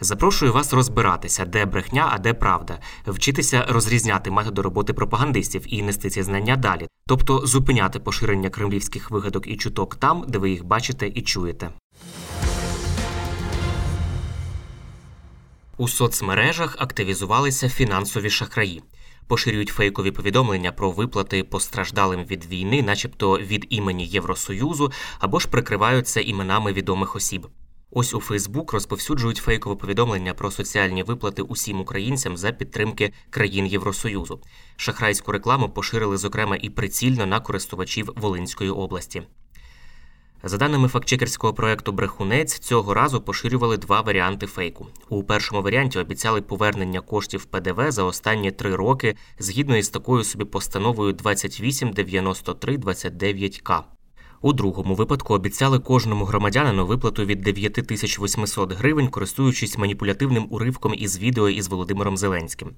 Запрошую вас розбиратися, де брехня, а де правда, вчитися розрізняти методи роботи пропагандистів і нести ці знання далі, тобто зупиняти поширення кремлівських вигадок і чуток там, де ви їх бачите і чуєте. У соцмережах активізувалися фінансові шахраї. Поширюють фейкові повідомлення про виплати постраждалим від війни, начебто від імені Євросоюзу, або ж прикриваються іменами відомих осіб. Ось у Фейсбук розповсюджують фейкове повідомлення про соціальні виплати усім українцям за підтримки країн Євросоюзу. Шахрайську рекламу поширили, зокрема, і прицільно на користувачів Волинської області. За даними фактчекерського проекту Брехунець, цього разу поширювали два варіанти фейку. У першому варіанті обіцяли повернення коштів ПДВ за останні три роки згідно із такою собі постановою 289329К. У другому випадку обіцяли кожному громадянину виплату від 9800 гривень, користуючись маніпулятивним уривком із відео із Володимиром Зеленським.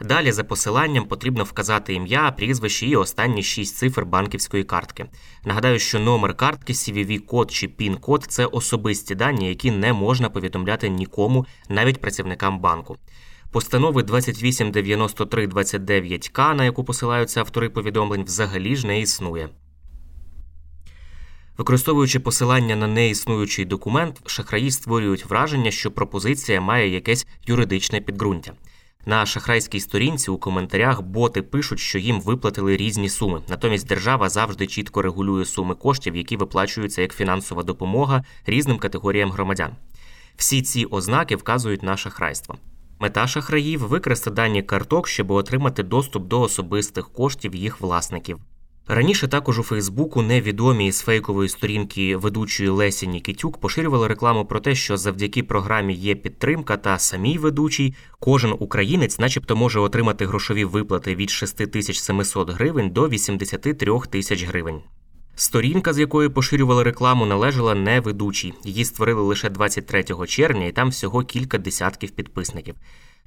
Далі за посиланням потрібно вказати ім'я, прізвище і останні шість цифр банківської картки. Нагадаю, що номер картки, CVV-код чи PIN-код – це особисті дані, які не можна повідомляти нікому, навіть працівникам банку. Постанови 289329К, на яку посилаються автори повідомлень, взагалі ж не існує. Використовуючи посилання на неіснуючий документ, шахраї створюють враження, що пропозиція має якесь юридичне підґрунтя. На шахрайській сторінці у коментарях боти пишуть, що їм виплатили різні суми. Натомість держава завжди чітко регулює суми коштів, які виплачуються як фінансова допомога різним категоріям громадян. Всі ці ознаки вказують на шахрайство. Мета шахраїв використати дані карток, щоб отримати доступ до особистих коштів їх власників. Раніше також у Фейсбуку невідомі із фейкової сторінки ведучої Лесі Нікітюк поширювали рекламу про те, що завдяки програмі є підтримка та самій ведучій кожен українець, начебто, може отримати грошові виплати від 6700 гривень до 83 тисяч гривень. Сторінка, з якої поширювали рекламу, належала не ведучій. Її створили лише 23 червня, і там всього кілька десятків підписників.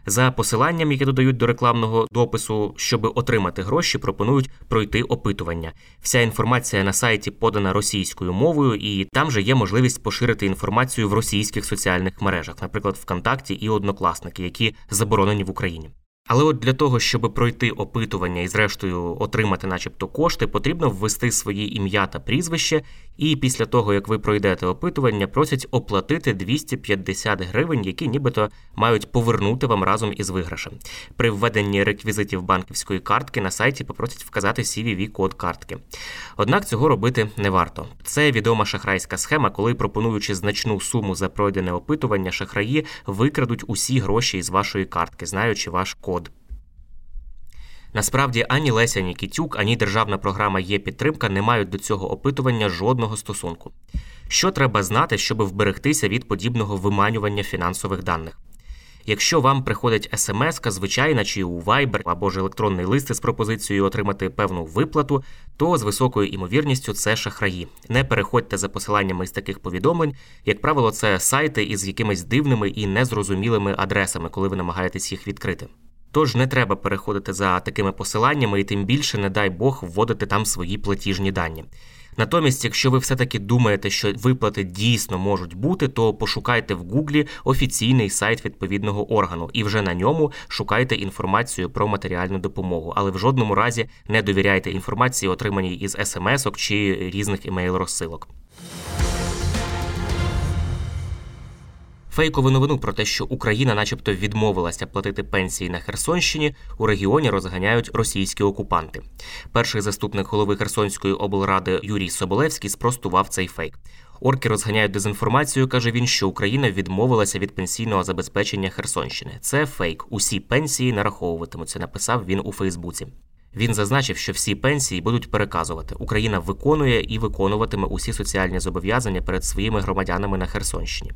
За посиланням, яке додають до рекламного допису, щоб отримати гроші, пропонують пройти опитування. Вся інформація на сайті подана російською мовою, і там же є можливість поширити інформацію в російських соціальних мережах, наприклад, ВКонтакті і Однокласники, які заборонені в Україні. Але от для того, щоб пройти опитування і, зрештою, отримати, начебто, кошти, потрібно ввести свої ім'я та прізвище, і після того, як ви пройдете опитування, просять оплатити 250 гривень, які нібито мають повернути вам разом із виграшем. При введенні реквізитів банківської картки на сайті попросять вказати CVV-код картки. Однак цього робити не варто. Це відома шахрайська схема, коли пропонуючи значну суму за пройдене опитування, шахраї викрадуть усі гроші із вашої картки, знаючи ваш код. Насправді ані Леся Нікітюк, ані державна програма є підтримка не мають до цього опитування жодного стосунку. Що треба знати, щоб вберегтися від подібного виманювання фінансових даних? Якщо вам приходить смс, звичайна чи у Viber або ж електронний лист з пропозицією отримати певну виплату, то з високою імовірністю це шахраї. Не переходьте за посиланнями з таких повідомлень. Як правило, це сайти із якимись дивними і незрозумілими адресами, коли ви намагаєтесь їх відкрити. Тож не треба переходити за такими посиланнями і тим більше, не дай Бог, вводити там свої платіжні дані. Натомість, якщо ви все-таки думаєте, що виплати дійсно можуть бути, то пошукайте в Гуглі офіційний сайт відповідного органу і вже на ньому шукайте інформацію про матеріальну допомогу, але в жодному разі не довіряйте інформації, отриманій із смс-ок чи різних імейл Фейкову новину про те, що Україна, начебто, відмовилася платити пенсії на Херсонщині, у регіоні розганяють російські окупанти. Перший заступник голови Херсонської облради Юрій Соболевський спростував цей фейк. Орки розганяють дезінформацію. каже він, що Україна відмовилася від пенсійного забезпечення Херсонщини. Це фейк. Усі пенсії нараховуватимуться. Написав він у Фейсбуці. Він зазначив, що всі пенсії будуть переказувати. Україна виконує і виконуватиме усі соціальні зобов'язання перед своїми громадянами на Херсонщині.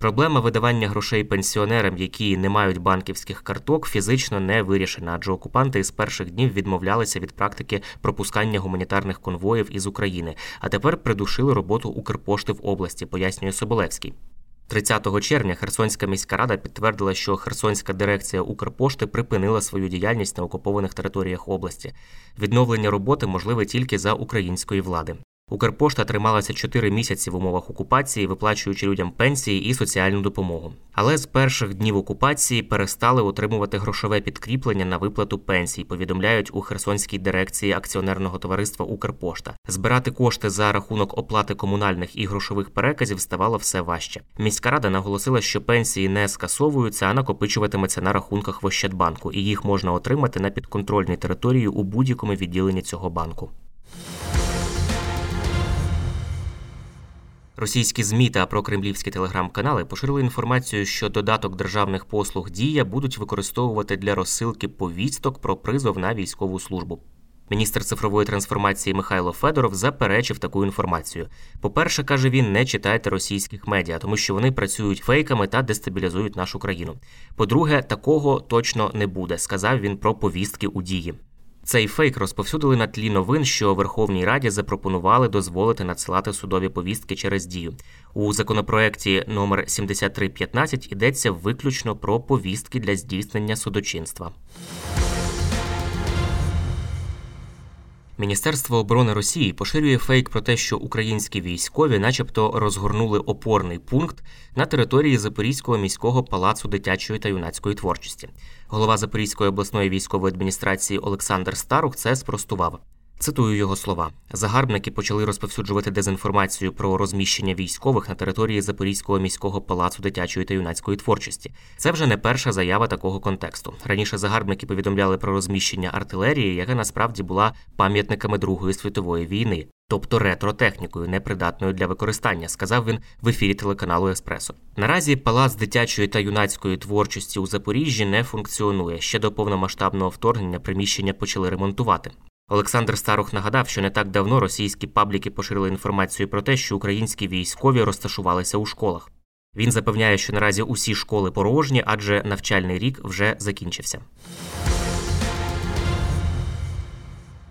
Проблема видавання грошей пенсіонерам, які не мають банківських карток, фізично не вирішена, адже окупанти із перших днів відмовлялися від практики пропускання гуманітарних конвоїв із України, а тепер придушили роботу Укрпошти в області, пояснює Соболевський. 30 червня Херсонська міська рада підтвердила, що Херсонська дирекція Укрпошти припинила свою діяльність на окупованих територіях області. Відновлення роботи можливе тільки за української влади. Укрпошта трималася 4 місяці в умовах окупації, виплачуючи людям пенсії і соціальну допомогу. Але з перших днів окупації перестали отримувати грошове підкріплення на виплату пенсій. Повідомляють у Херсонській дирекції акціонерного товариства Укрпошта. Збирати кошти за рахунок оплати комунальних і грошових переказів ставало все важче. Міська рада наголосила, що пенсії не скасовуються, а накопичуватиметься на рахунках в Ощадбанку, і їх можна отримати на підконтрольній території у будь-якому відділенні цього банку. Російські змі та прокремлівські телеграм-канали поширили інформацію, що додаток державних послуг Дія будуть використовувати для розсилки повісток про призов на військову службу. Міністр цифрової трансформації Михайло Федоров заперечив таку інформацію. По-перше, каже він, не читайте російських медіа, тому що вони працюють фейками та дестабілізують нашу країну. По-друге, такого точно не буде, сказав він про повістки у дії. Цей фейк розповсюдили на тлі новин, що Верховній Раді запропонували дозволити надсилати судові повістки через дію. У законопроекті номер 7315 йдеться виключно про повістки для здійснення судочинства. Міністерство оборони Росії поширює фейк про те, що українські військові, начебто, розгорнули опорний пункт на території Запорізького міського палацу дитячої та юнацької творчості. Голова Запорізької обласної військової адміністрації Олександр Старух це спростував. Цитую його слова: загарбники почали розповсюджувати дезінформацію про розміщення військових на території Запорізького міського палацу дитячої та юнацької творчості. Це вже не перша заява такого контексту. Раніше загарбники повідомляли про розміщення артилерії, яка насправді була пам'ятниками Другої світової війни, тобто ретро-технікою, непридатною для використання, сказав він в ефірі телеканалу Еспресо. Наразі палац дитячої та юнацької творчості у Запоріжжі не функціонує. Ще до повномасштабного вторгнення приміщення почали ремонтувати. Олександр Старух нагадав, що не так давно російські пабліки поширили інформацію про те, що українські військові розташувалися у школах. Він запевняє, що наразі усі школи порожні, адже навчальний рік вже закінчився.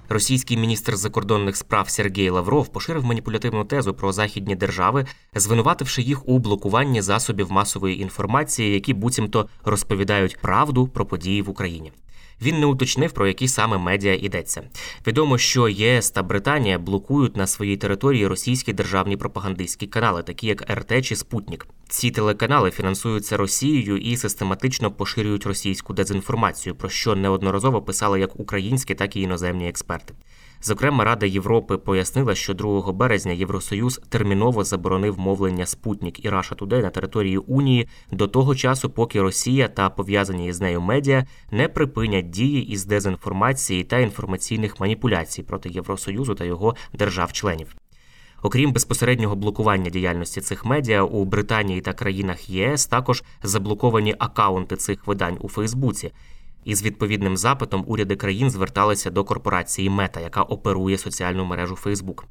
Російський міністр закордонних справ Сергій Лавров поширив маніпулятивну тезу про західні держави, звинувативши їх у блокуванні засобів масової інформації, які буцімто розповідають правду про події в Україні. Він не уточнив, про які саме медіа йдеться. Відомо, що ЄС та Британія блокують на своїй території російські державні пропагандистські канали, такі як РТ чи Спутник. Ці телеканали фінансуються Росією і систематично поширюють російську дезінформацію, про що неодноразово писали як українські, так і іноземні експерти. Зокрема, Рада Європи пояснила, що 2 березня Євросоюз терміново заборонив мовлення Спутник і Раша Тудей на території Унії до того часу, поки Росія та пов'язані з нею медіа не припинять дії із дезінформації та інформаційних маніпуляцій проти Євросоюзу та його держав-членів. Окрім безпосереднього блокування діяльності цих медіа у Британії та країнах ЄС також заблоковані акаунти цих видань у Фейсбуці. Із відповідним запитом уряди країн зверталися до корпорації Мета, яка оперує соціальну мережу Фейсбук.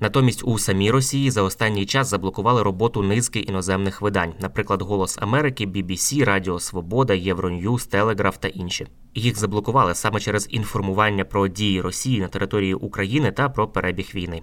Натомість у самій Росії за останній час заблокували роботу низки іноземних видань, наприклад, Голос Америки, BBC, Радіо Свобода, Євроньюз, Телеграф та інші. Їх заблокували саме через інформування про дії Росії на території України та про перебіг війни.